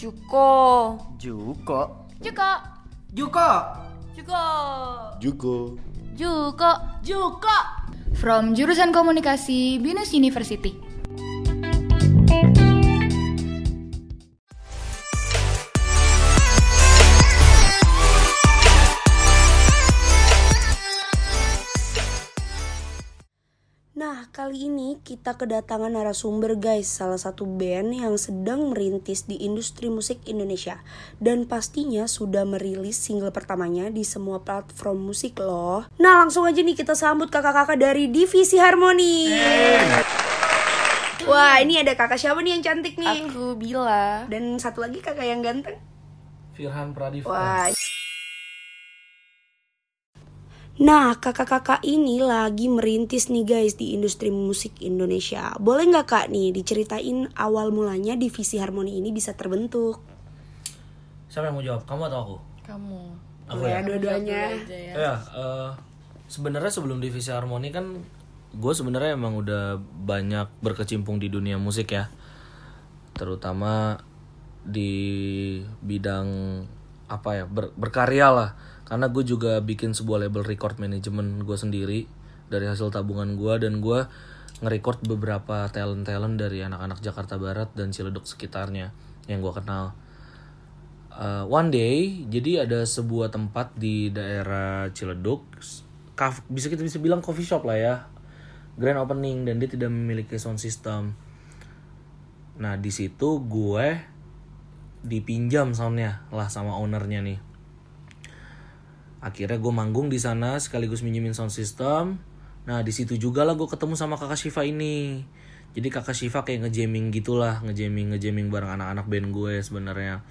Juko. Juko. Juko. Juko. Juko. Juko. Juko. Juko. From jurusan komunikasi Binus University. Nah, kali ini kita kedatangan narasumber guys, salah satu band yang sedang merintis di industri musik Indonesia dan pastinya sudah merilis single pertamanya di semua platform musik loh. Nah, langsung aja nih kita sambut kakak-kakak dari Divisi Harmoni. Wah, ini ada kakak siapa nih yang cantik nih? Aku Bila. Dan satu lagi kakak yang ganteng. Firhan Pradipta. Wah. Nah, kakak-kakak ini lagi merintis nih guys di industri musik Indonesia. Boleh nggak kak nih diceritain awal mulanya divisi harmoni ini bisa terbentuk? Siapa yang mau jawab? Kamu atau aku? Kamu. Aku ya, ya. dua-duanya. ya. Ya, eh, sebenarnya sebelum divisi harmoni kan gue sebenarnya emang udah banyak berkecimpung di dunia musik ya. Terutama di bidang apa ya ber- berkarya lah karena gue juga bikin sebuah label record management gue sendiri dari hasil tabungan gue dan gue nge-record beberapa talent-talent dari anak-anak Jakarta Barat dan Ciledug sekitarnya yang gue kenal. Uh, one day, jadi ada sebuah tempat di daerah Ciledug, bisa kita bisa bilang coffee shop lah ya, grand opening dan dia tidak memiliki sound system. Nah di situ gue dipinjam soundnya lah sama ownernya nih akhirnya gue manggung di sana sekaligus minjemin sound system. Nah di situ juga lah gue ketemu sama kakak Shiva ini. Jadi kakak Shiva kayak ngejamming gitulah ngejamming ngejamming bareng anak-anak band gue sebenarnya.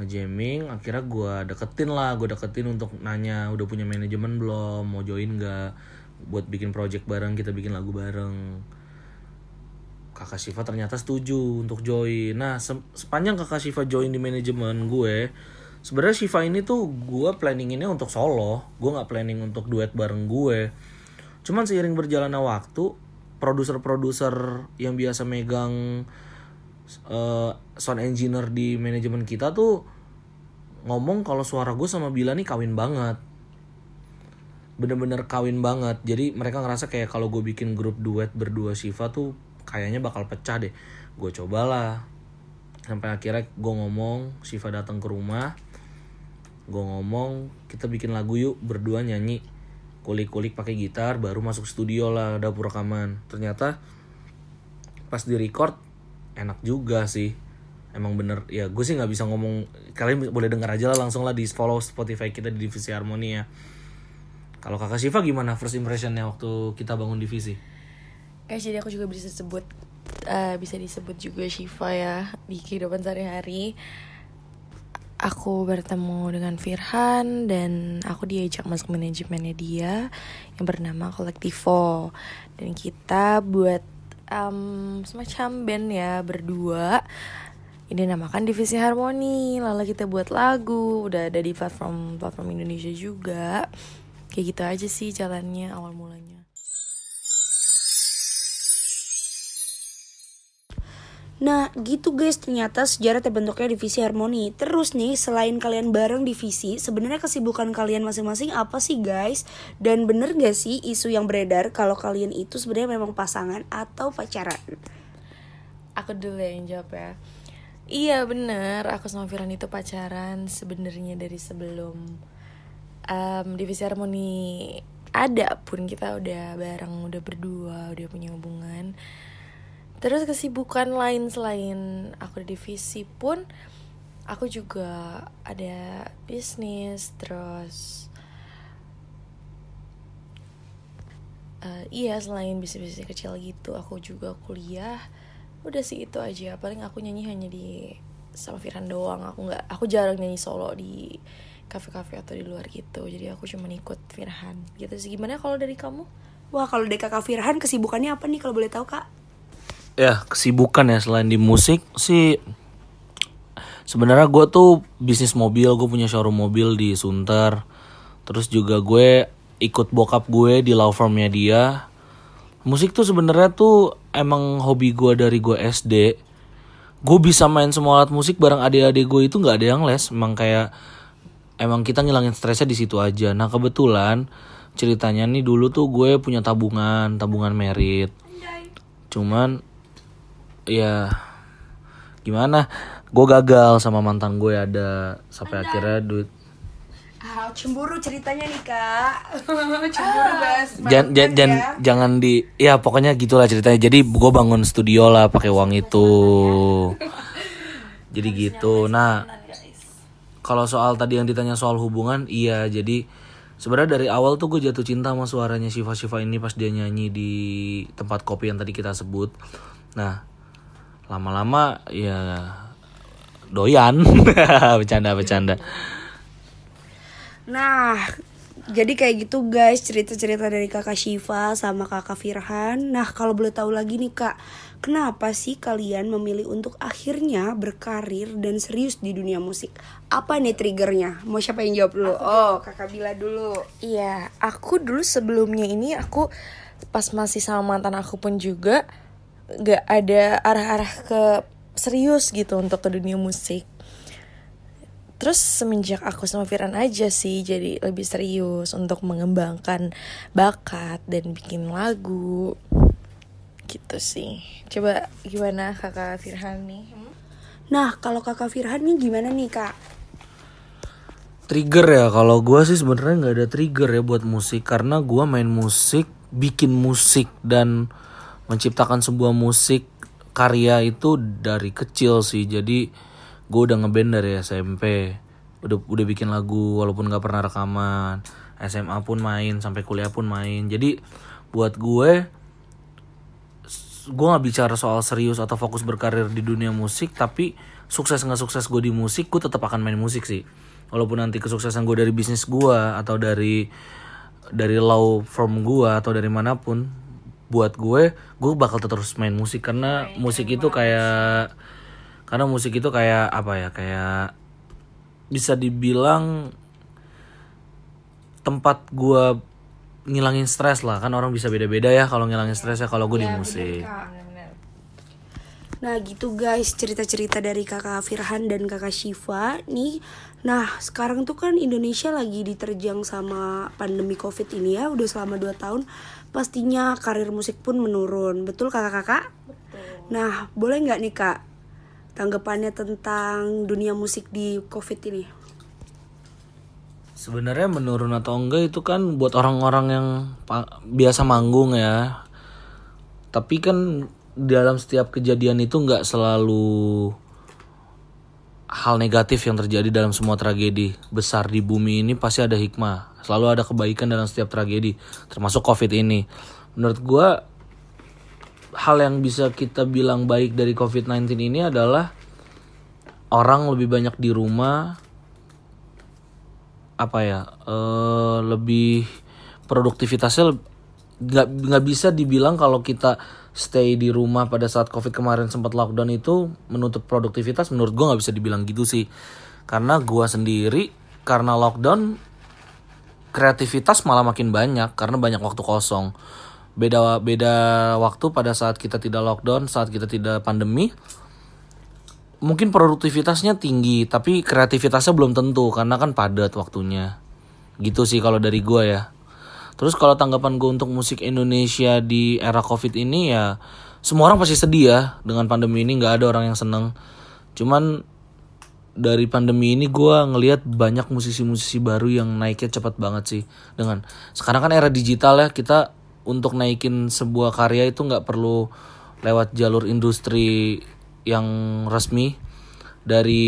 Ngejamming akhirnya gue deketin lah gue deketin untuk nanya udah punya manajemen belum? Mau join gak buat bikin project bareng kita bikin lagu bareng. Kakak Shiva ternyata setuju untuk join. Nah se- sepanjang kakak Shiva join di manajemen gue sebenarnya Shiva ini tuh gue planninginnya untuk solo. Gue nggak planning untuk duet bareng gue. Cuman seiring berjalannya waktu produser-produser yang biasa megang eh, sound engineer di manajemen kita tuh ngomong kalau suara gue sama Bila nih kawin banget. Bener-bener kawin banget. Jadi mereka ngerasa kayak kalau gue bikin grup duet berdua Shiva tuh kayaknya bakal pecah deh. Gue cobalah. Sampai akhirnya gue ngomong Shiva datang ke rumah gue ngomong kita bikin lagu yuk berdua nyanyi. Kulik-kulik pakai gitar baru masuk studio lah dapur rekaman. Ternyata pas di record enak juga sih. Emang bener ya gue sih nggak bisa ngomong kalian boleh dengar aja lah langsung lah di follow Spotify kita di divisi harmoni ya. Kalau kakak Shiva gimana first impressionnya waktu kita bangun divisi? Guys, jadi aku juga bisa sebut eh, bisa disebut juga Shiva ya di kehidupan sehari-hari. Aku bertemu dengan Firhan dan aku diajak masuk manajemennya dia yang bernama Kolektivo. Dan kita buat em, semacam band ya berdua. Ini namakan divisi harmoni. Lalu kita buat lagu udah ada di platform platform Indonesia juga. Kayak gitu aja sih jalannya awal mulanya Nah, gitu guys, ternyata sejarah terbentuknya divisi harmoni. Terus nih, selain kalian bareng divisi, sebenarnya kesibukan kalian masing-masing apa sih guys? Dan bener gak sih isu yang beredar kalau kalian itu sebenarnya memang pasangan atau pacaran? Aku dulu yang jawab ya. Iya bener, aku sama Firan itu pacaran sebenarnya dari sebelum em, divisi harmoni ada pun kita udah bareng, udah berdua, udah punya hubungan. Terus kesibukan lain selain aku di divisi pun aku juga ada bisnis terus eh, iya selain bisnis-bisnis kecil gitu aku juga kuliah. Udah sih itu aja paling aku nyanyi hanya di sama Firhan doang. Aku nggak aku jarang nyanyi solo di kafe-kafe atau di luar gitu. Jadi aku cuma ikut Firhan. Gitu sih. Gimana kalau dari kamu? Wah, kalau dari kakak Firhan kesibukannya apa nih kalau boleh tahu kak? Ya kesibukan ya selain di musik sih sebenarnya gue tuh bisnis mobil gue punya showroom mobil di Sunter. Terus juga gue ikut bokap gue di law firmnya dia. Musik tuh sebenarnya tuh emang hobi gue dari gue SD gue bisa main semua alat musik bareng adik-adik gue itu nggak ada yang les. Emang kayak emang kita ngilangin stresnya di situ aja. Nah kebetulan ceritanya nih dulu tuh gue punya tabungan tabungan merit. Cuman ya gimana? Gue gagal sama mantan gue ada sampai akhirnya duit. Ah, cemburu ceritanya nih kak. Cemburu guys jangan jangan jangan, jangan di ya pokoknya gitulah ceritanya. Jadi gue bangun studio lah pakai uang itu. jadi gitu. Nah kalau soal tadi yang ditanya soal hubungan iya. Jadi sebenarnya dari awal tuh gue jatuh cinta sama suaranya Shiva Shiva ini pas dia nyanyi di tempat kopi yang tadi kita sebut. Nah lama-lama ya doyan bercanda bercanda Nah, jadi kayak gitu guys cerita-cerita dari kakak Shiva sama kakak Firhan. Nah, kalau boleh tahu lagi nih kak, kenapa sih kalian memilih untuk akhirnya berkarir dan serius di dunia musik? Apa nih triggernya? Mau siapa yang jawab dulu? Oh, kakak Bila dulu. Iya, aku dulu sebelumnya ini aku pas masih sama mantan aku pun juga gak ada arah-arah ke serius gitu untuk ke dunia musik. Terus semenjak aku sama Firan aja sih jadi lebih serius untuk mengembangkan bakat dan bikin lagu gitu sih. Coba gimana kakak Firhan nih? Nah, kalau kakak Firhan nih gimana nih kak? Trigger ya kalau gue sih sebenarnya nggak ada trigger ya buat musik karena gue main musik, bikin musik dan menciptakan sebuah musik karya itu dari kecil sih. Jadi gue udah ngeband dari SMP, udah udah bikin lagu walaupun nggak pernah rekaman. SMA pun main sampai kuliah pun main. Jadi buat gue gue nggak bicara soal serius atau fokus berkarir di dunia musik tapi sukses nggak sukses gue di musik gue tetap akan main musik sih walaupun nanti kesuksesan gue dari bisnis gue atau dari dari law firm gue atau dari mana pun buat gue gue bakal terus main musik karena musik itu kayak karena musik itu kayak apa ya kayak bisa dibilang tempat gue ngilangin stres lah. Kan orang bisa beda-beda ya kalau ngilangin stres ya kalau gue di musik. Nah gitu guys cerita-cerita dari kakak Firhan dan kakak Shiva nih Nah sekarang tuh kan Indonesia lagi diterjang sama pandemi covid ini ya Udah selama 2 tahun Pastinya karir musik pun menurun Betul kakak-kakak? Nah boleh nggak nih kak Tanggapannya tentang dunia musik di covid ini Sebenarnya menurun atau enggak itu kan buat orang-orang yang pa- biasa manggung ya. Tapi kan dalam setiap kejadian itu nggak selalu hal negatif yang terjadi dalam semua tragedi besar di bumi ini pasti ada hikmah. Selalu ada kebaikan dalam setiap tragedi, termasuk Covid ini. Menurut gua hal yang bisa kita bilang baik dari COVID-19 ini adalah orang lebih banyak di rumah, apa ya eh lebih produktivitasnya nggak nggak bisa dibilang kalau kita stay di rumah pada saat covid kemarin sempat lockdown itu menutup produktivitas menurut gua nggak bisa dibilang gitu sih. Karena gua sendiri karena lockdown kreativitas malah makin banyak karena banyak waktu kosong. Beda beda waktu pada saat kita tidak lockdown saat kita tidak pandemi mungkin produktivitasnya tinggi tapi kreativitasnya belum tentu karena kan padat waktunya. Gitu sih kalau dari gua ya terus kalau tanggapan gue untuk musik Indonesia di era covid ini ya semua orang pasti sedih ya dengan pandemi ini. Nggak ada orang yang seneng. Cuman dari pandemi ini gua ngelihat banyak musisi-musisi baru yang naiknya cepat banget sih. Dengan sekarang kan era digital ya kita untuk naikin sebuah karya itu nggak perlu lewat jalur industri yang resmi. Dari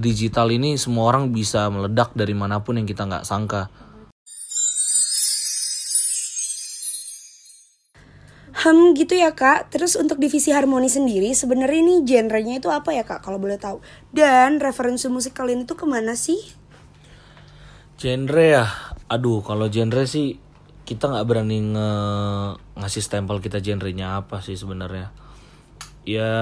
digital ini semua orang bisa meledak dari mana pun yang kita nggak sangka Hmm gitu ya kak Terus untuk divisi harmoni sendiri Sebenarnya ini genrenya itu apa ya kak Kalau boleh tahu Dan referensi musik kalian itu ke mana sih? Genre ya, aduh kalau genre sih kita nggak berani nge ngasih stempel kita genrenya apa sih sebenarnya. Ya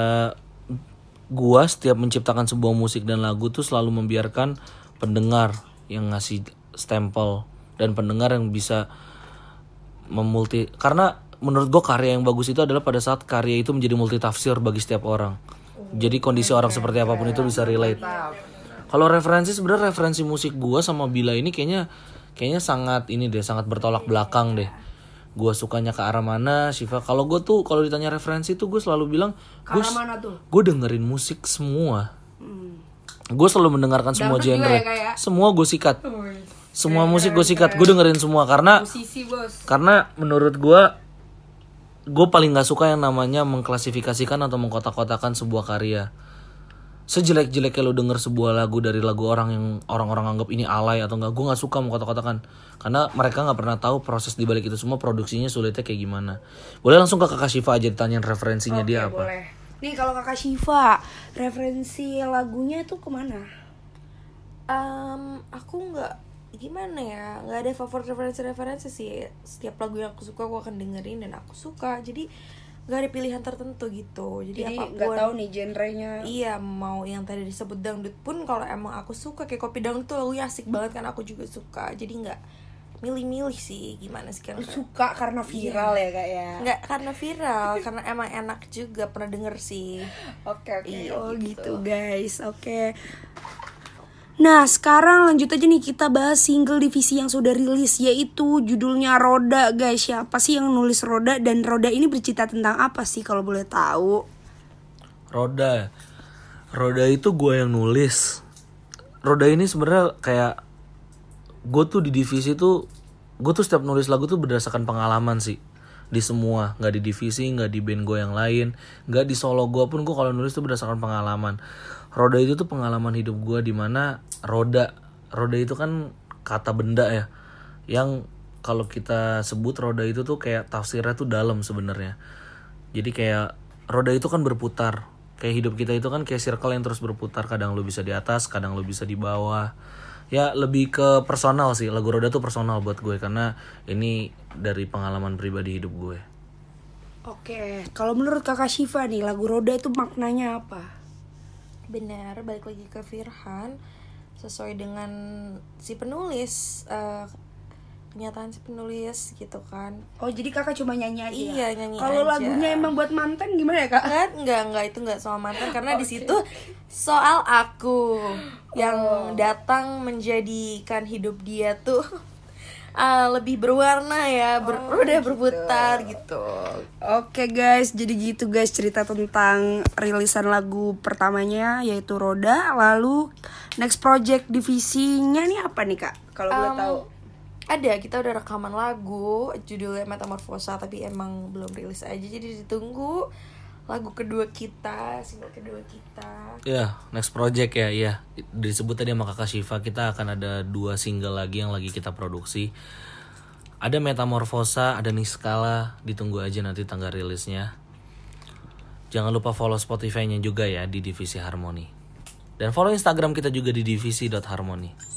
gua setiap menciptakan sebuah musik dan lagu tuh selalu membiarkan pendengar yang ngasih stempel dan pendengar yang bisa memulti karena menurut gua karya yang bagus itu adalah pada saat karya itu menjadi multitafsir bagi setiap orang. Jadi kondisi orang seperti apa pun itu bisa relate. Kalau referensi sebenarnya referensi musik gua sama Bila ini kayaknya kayaknya sangat ini deh, sangat bertolak belakang deh. Gua sukanya ke arah mana, Shiva. Kalau gua tuh kalau ditanya referensi tuh gue selalu bilang gue gue dengerin musik semua. Gue selalu mendengarkan semua genre. Semua gue sikat. Semua musik gue sikat. Gue dengerin semua karena bos. karena menurut gue gue paling nggak suka yang namanya mengklasifikasikan atau mengkotak-kotakan sebuah karya sejelek-jeleknya lo denger sebuah lagu dari lagu orang yang orang-orang anggap ini alay atau enggak gue nggak suka mengkotak-kotakan karena mereka nggak pernah tahu proses di balik itu semua produksinya sulitnya kayak gimana boleh langsung ke kakak Shiva aja ditanyain referensinya dia apa Boleh. Nih kalau kakak Shiva, referensi lagunya tuh ke mana? Em, aku nggak gimana ya nggak ada favorit referensi-referensi sih setiap lagu yang aku suka aku akan dengerin dan aku suka jadi nggak ada pilihan tertentu gitu jadi, Jadi apa pun nggak tahu nih genrenya. Iya mau yang tadi disebut dangdut pun kalau emang aku suka kayak kopi dangdut tuh lagunya asik banget kan aku juga suka jadi nggak milih-milih sih gimana sih kan Suka karena viral ya kak ya. nggak karena viral karena emang enak juga pernah denger sih Oke oke. Iya, oh gitu. gitu guys. Oke. Nah sekarang lanjut aja nih kita bahas single divisi yang sudah rilis yaitu judulnya Roda. Guys. Siapa sih yang nulis Roda? Dan Roda ini bercerita tentang apa sih kalau boleh tahu? Roda. Roda itu gue yang nulis. Roda ini sebenarnya kayak gue tuh di divisi tuh gue tuh setiap nulis lagu tuh berdasarkan pengalaman sih. Di semua. Nggak di divisi nggak di band gue yang lain nggak di solo gue pun gue kalau nulis tuh berdasarkan pengalaman roda itu tuh pengalaman hidup gue di mana roda roda itu kan kata benda ya yang kalau kita sebut roda itu tuh kayak tafsirnya tuh dalam sebenarnya. Jadi kayak roda itu kan berputar kayak hidup kita itu kan kayak circle yang terus berputar kadang lu bisa di atas kadang lu bisa di bawah. Ya lebih ke personal sih lagu roda tuh personal buat gue karena ini dari pengalaman pribadi hidup gue. Oke, kalau menurut kakak Shiva nih lagu Roda itu maknanya apa? Benar balik lagi ke Firhan. Sesuai dengan si penulis eh, kenyataan si penulis gitu kan. Oh jadi kakak cuma nyanyi aja? Iya, nyanyi Kalau lagunya emang buat mantan gimana ya kak? Enggak, enggak, enggak itu enggak soal mantan. Karena di situ soal aku yang datang menjadikan hidup dia tuh ah, lebih berwarna ya, ber, udah berputar gitu. Oke guys, jadi gitu guys cerita tentang rilisan lagu pertamanya yaitu Roda. Lalu next project divisinya nih apa nih kak? Kalau boleh Um, tahu? Ada, kita udah rekaman lagu judulnya Metamorfosa tapi emang belum rilis aja jadi ditunggu lagu kedua kita, single kedua kita. ya next project ya iya. Disebut tadi sama kakak Shiva kita akan ada dua single lagi yang lagi kita produksi. Ada Metamorfosa ada Niskala ditunggu aja nanti tanggal rilisnya. Jangan lupa follow Spotify-nya juga ya di divisi Harmoni. Dan follow Instagram kita juga di divisi.harmoni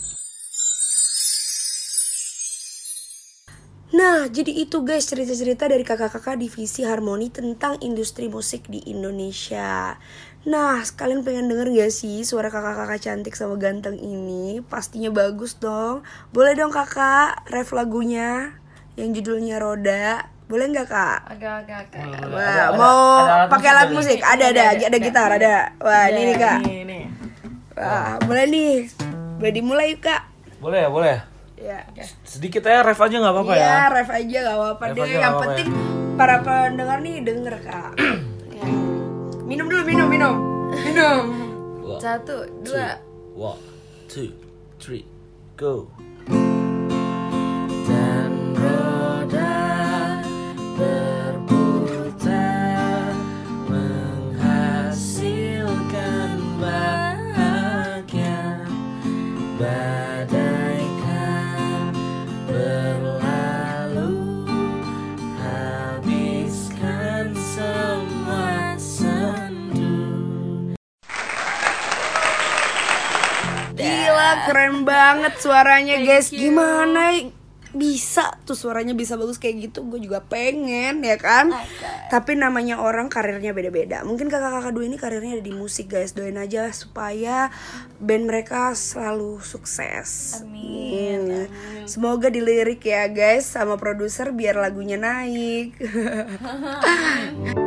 Nah, jadi itu guys cerita-cerita dari kakak-kakak divisi Harmoni tentang industri musik di Indonesia. Nah, kalian pengen denger gak sih suara kakak-kakak cantik sama ganteng ini? Pastinya bagus dong. Boleh dong kakak, ref lagunya yang judulnya Roda. Boleh nggak kak? Agak-agak. Wah, mau pakai alat musik? Ada, ada, ada, gitar, ada. Wah, ini nih kak. Ini. Wah, boleh nih. Boleh dimulai yuk kak. boleh ya boleh Ya. sedikit ya ref aja nggak apa-apa ya Iya, ref aja gak apa-apa deh. aja Yang nggak apa-apa penting para pendengar nih denger kak. Ya. Minum dulu, minum, minum, minum. One, Satu, two, dua. one, two, three, go. Banget suaranya guys. Gimana? Bisa tuh suaranya bisa bagus kayak gitu. Gue juga pengen ya kan? Tapi namanya orang karirnya beda-beda. Mungkin kakak-kakak dua ini karirnya ada di musik guys. Doain aja supaya band mereka selalu sukses. Amin, semoga dilirik ya guys sama produser biar lagunya naik